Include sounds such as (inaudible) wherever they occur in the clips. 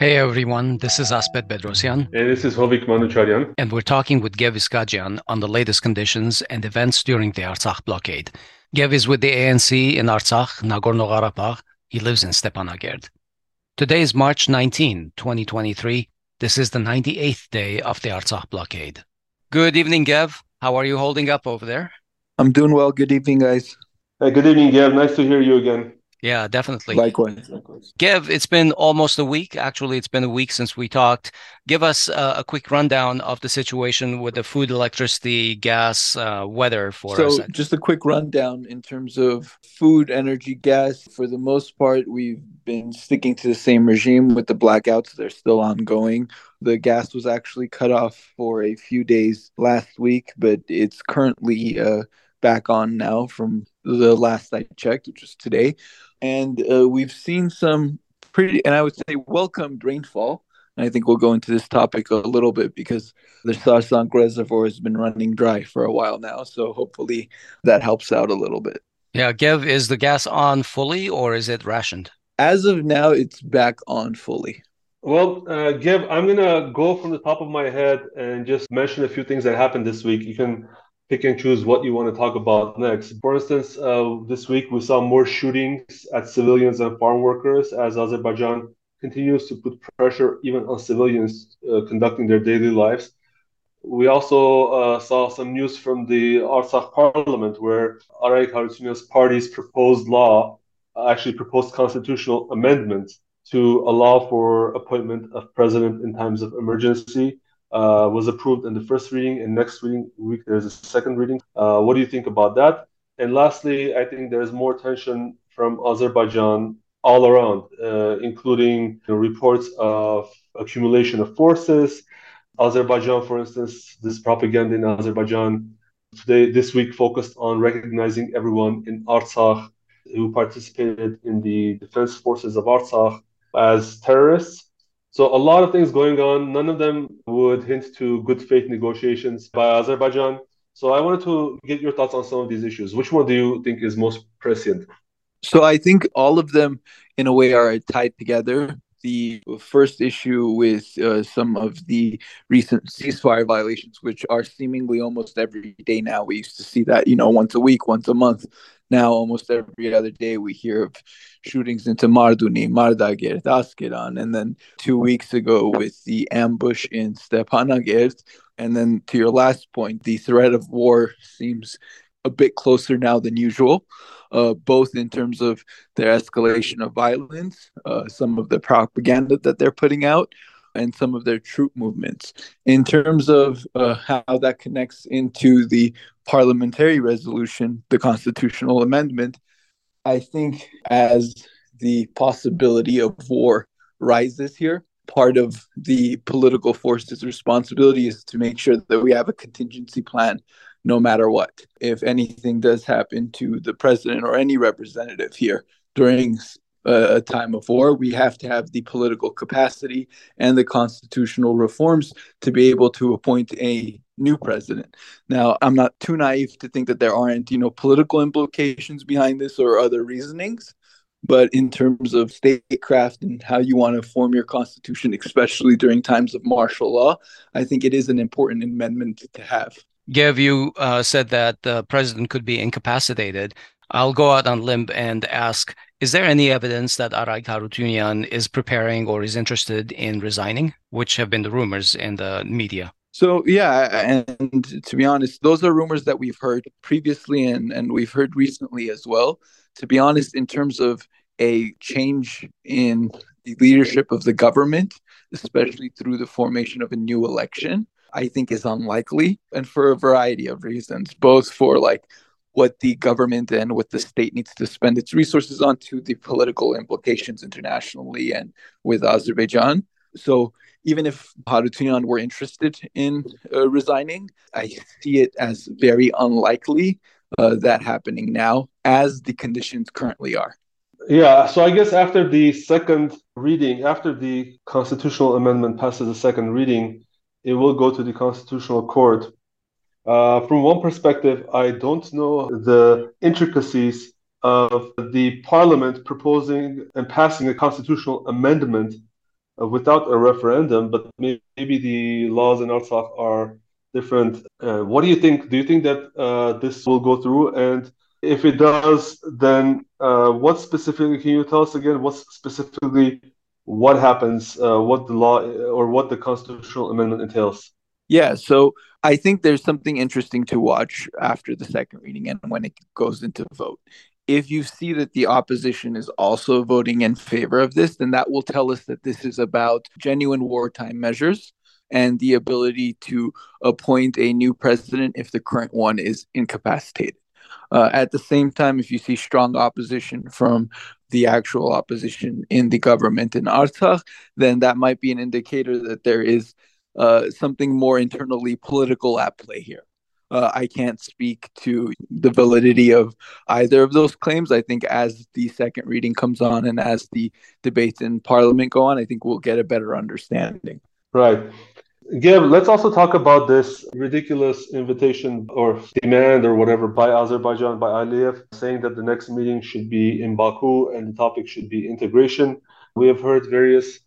Hey everyone, this is Asbed Bedrossian. And this is Hovik Manucharyan. And we're talking with Gev Iskajyan on the latest conditions and events during the Artsakh blockade. Gev is with the ANC in Artsakh, Nagorno-Karabakh. He lives in Stepanakert. Today is March 19, 2023. This is the 98th day of the Artsakh blockade. Good evening, Gev. How are you holding up over there? I'm doing well. Good evening, guys. Hey, good evening, Gev. Nice to hear you again. Yeah, definitely. Likewise, likewise. Gev, it's been almost a week. Actually, it's been a week since we talked. Give us uh, a quick rundown of the situation with the food, electricity, gas, uh, weather for so us. So, just a quick rundown in terms of food, energy, gas. For the most part, we've been sticking to the same regime with the blackouts. They're still ongoing. The gas was actually cut off for a few days last week, but it's currently uh, back on now from the last I checked, which was today and uh, we've seen some pretty, and I would say, welcomed rainfall. And I think we'll go into this topic a little bit because the Sarsang Reservoir has been running dry for a while now. So hopefully that helps out a little bit. Yeah, Gev, is the gas on fully or is it rationed? As of now, it's back on fully. Well, uh, Gev, I'm going to go from the top of my head and just mention a few things that happened this week. You can pick and choose what you want to talk about next. For instance, uh, this week we saw more shootings at civilians and farm workers as Azerbaijan continues to put pressure even on civilians uh, conducting their daily lives. We also uh, saw some news from the Artsakh parliament where Arayik Harutyunyan's party's proposed law actually proposed constitutional amendments to allow for appointment of president in times of emergency uh, was approved in the first reading, and next reading week there's a second reading. Uh, what do you think about that? And lastly, I think there's more tension from Azerbaijan all around, uh, including reports of accumulation of forces. Azerbaijan, for instance, this propaganda in Azerbaijan today, this week, focused on recognizing everyone in Artsakh who participated in the defense forces of Artsakh as terrorists so a lot of things going on. None of them would hint to good faith negotiations by Azerbaijan. So I wanted to get your thoughts on some of these issues. Which one do you think is most prescient? So I think all of them, in a way, are tied together. The first issue with uh, some of the recent ceasefire violations, which are seemingly almost every day now. We used to see that, you know, once a week, once a month. Now, almost every other day, we hear of shootings into Marduni, Mardagert, Askeran, and then two weeks ago with the ambush in Stepanakert. And then to your last point, the threat of war seems a bit closer now than usual, uh, both in terms of their escalation of violence, uh, some of the propaganda that they're putting out, and some of their troop movements. In terms of uh, how that connects into the parliamentary resolution, the constitutional amendment, I think as the possibility of war rises here, part of the political force's responsibility is to make sure that we have a contingency plan no matter what. If anything does happen to the president or any representative here during uh, a time of war, we have to have the political capacity and the constitutional reforms to be able to appoint a new president. Now, I'm not too naive to think that there aren't, you know, political implications behind this or other reasonings. But in terms of statecraft and how you want to form your constitution, especially during times of martial law, I think it is an important amendment to have. Gev, you uh, said that the president could be incapacitated. I'll go out on limb and ask Is there any evidence that Arayik Harutyunyan is preparing or is interested in resigning, which have been the rumors in the media? So yeah, and to be honest, those are rumors that we've heard previously and, and we've heard recently as well. To be honest, in terms of a change in the leadership of the government, especially through the formation of a new election, I think is unlikely, and for a variety of reasons, both for like what the government and what the state needs to spend its resources on to the political implications internationally and with Azerbaijan. So even if Harutyunyan were interested in uh, resigning, I see it as very unlikely uh, that happening now as the conditions currently are. Yeah, so I guess after the second reading, after the constitutional amendment passes a second reading, it will go to the constitutional court uh, from one perspective, I don't know the intricacies of the parliament proposing and passing a constitutional amendment uh, without a referendum, but maybe the laws in Artsakh are different. Uh, what do you think? Do you think that uh, this will go through? And if it does, then uh, what specifically can you tell us again? What specifically what happens? Uh, what the law or what the constitutional amendment entails? Yeah, so I think there's something interesting to watch after the second reading and when it goes into vote. If you see that the opposition is also voting in favor of this, then that will tell us that this is about genuine wartime measures and the ability to appoint a new president if the current one is incapacitated. Uh, at the same time, if you see strong opposition from the actual opposition in the government in Artsakh, then that might be an indicator that there is uh, something more internally political at play here. Uh, I can't speak to the validity of either of those claims. I think as the second reading comes on and as the debates in Parliament go on, I think we'll get a better understanding. Right. Gev, let's also talk about this ridiculous invitation or demand or whatever by Azerbaijan, by Aliyev, saying that the next meeting should be in Baku and the topic should be integration. We have heard various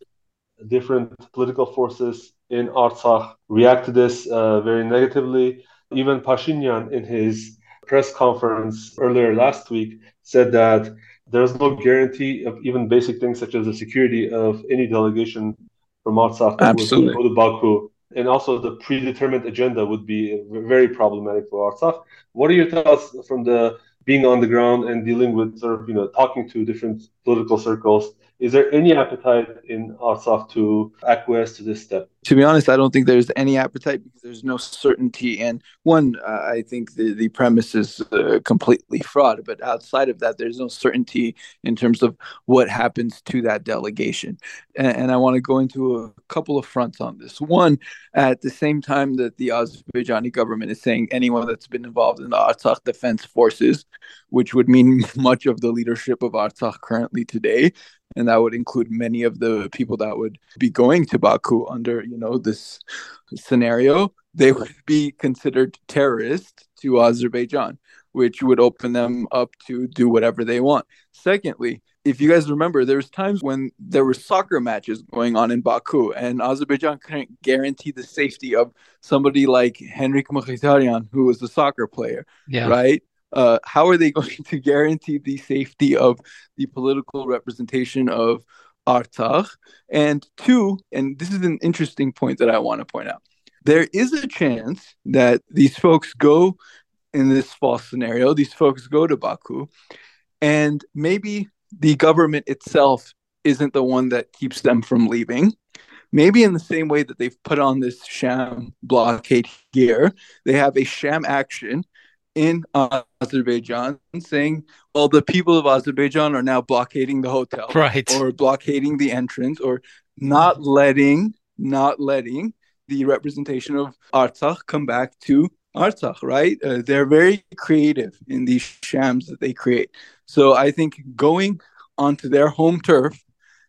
different political forces in Artsakh react to this uh, very negatively. Even Pashinyan, in his press conference earlier last week, said that there's no guarantee of even basic things such as the security of any delegation from Artsakh to Baku and also the predetermined agenda would be very problematic for Artsakh. What are your thoughts from the being on the ground and dealing with sort of you know talking to different political circles is there any appetite in Artsakh to acquiesce to this step? To be honest, I don't think there's any appetite because there's no certainty. And one, uh, I think the, the premise is uh, completely fraud. But outside of that, there's no certainty in terms of what happens to that delegation. And, and I want to go into a couple of fronts on this. One, at the same time that the Azerbaijani government is saying anyone that's been involved in the Artsakh Defense Forces, which would mean (laughs) much of the leadership of Artsakh currently today, and that would include many of the people that would be going to Baku under you know this scenario. They would be considered terrorists to Azerbaijan which would open them up to do whatever they want. Secondly if you guys remember there was times when there were soccer matches going on in Baku and Azerbaijan couldn't guarantee the safety of somebody like Henrikh Mkhitaryan who was a soccer player yeah. right uh, how are they (laughs) going to guarantee the safety of the political representation of Artsakh? And two, and this is an interesting point that I want to point out, there is a chance that these folks go in this false scenario, these folks go to Baku, and maybe the government itself isn't the one that keeps them from leaving. Maybe in the same way that they've put on this sham blockade here, they have a sham action in Azerbaijan saying, well, the people of Azerbaijan are now blockading the hotel, right, or blockading the entrance, or not letting, not letting the representation of Artsakh come back to Artsakh, right? Uh, they're very creative in these shams that they create. So I think going onto their home turf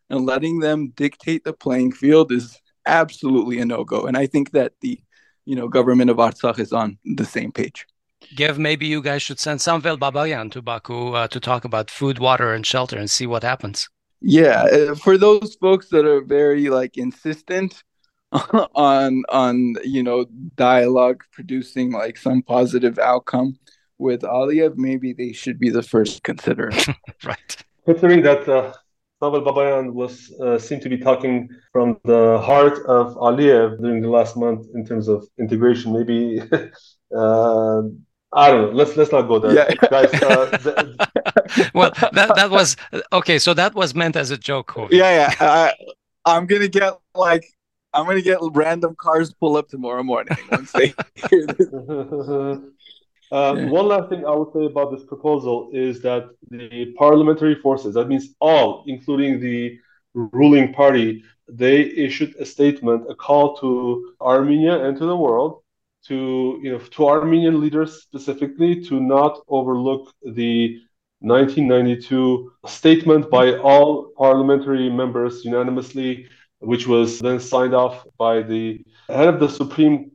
and letting them dictate the playing field is absolutely a no-go. And I think that the, you know, government of Artsakh is on the same page. Gev maybe you guys should send Samvel Babayan to Baku uh, to talk about food, water, and shelter and see what happens. Yeah, uh, for those folks that are very like insistent (laughs) on on you know dialogue producing like some positive outcome with Aliyev, maybe they should be the first consider. (laughs) right. Considering that uh, Samvel Babayan was uh, seemed to be talking from the heart of Aliyev during the last month in terms of integration, maybe. (laughs) uh, I don't know. Let's let's not go there, yeah. guys. Uh, (laughs) well, that that was okay. So that was meant as a joke. Yeah, yeah. I, I'm gonna get like I'm gonna get random cars pull up tomorrow morning once they (laughs) hear this. Uh, yeah. One last thing I would say about this proposal is that the parliamentary forces, that means all, including the ruling party, they issued a statement, a call to Armenia and to the world to you know to Armenian leaders specifically to not overlook the 1992 statement by all parliamentary members unanimously, which was then signed off by the head of the Supreme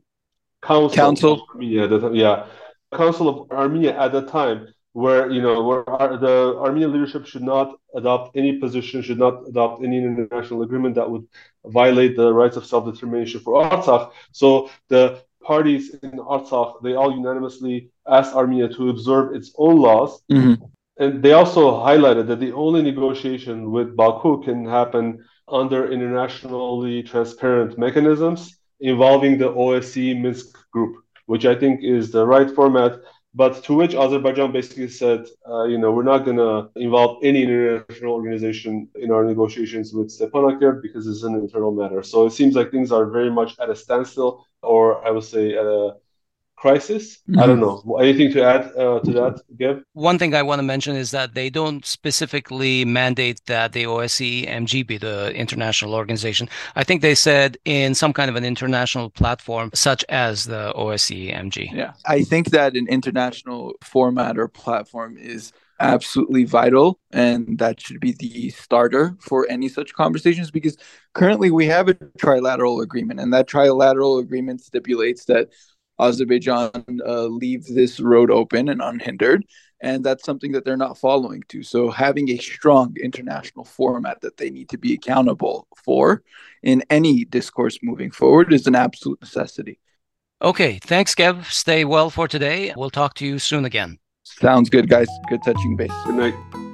Council, Council. Armenia, yeah, Council of Armenia at the time. where you know where our, the Armenian leadership should not adopt any position, should not adopt any international agreement that would violate the rights of self-determination for Artsakh. So the parties in Artsakh they all unanimously asked Armenia to observe its own laws. Mm-hmm. And they also highlighted that the only negotiation with Baku can happen under internationally transparent mechanisms involving the OSCE Minsk group, which I think is the right format. But to which Azerbaijan basically said, uh, you know, we're not going to involve any international organization in our negotiations with Stepanakert because it's an internal matter. So it seems like things are very much at a standstill, or I would say at a crisis. Mm-hmm. I don't mm-hmm. know. Anything to add uh, to that, Gev? One thing I want to mention is that they don't specifically mandate that the OSCE MG be the international organization. I think they said in some kind of an international platform, such as the OSCE MG. Yeah, I think that an international format or platform is absolutely vital and that should be the starter for any such conversations because currently we have a trilateral agreement and that trilateral agreement stipulates that Azerbaijan uh, leave this road open and unhindered. And that's something that they're not following to. So, having a strong international format that they need to be accountable for in any discourse moving forward is an absolute necessity. Okay. Thanks, Gev. Stay well for today. We'll talk to you soon again. Sounds good, guys. Good touching base. Good night.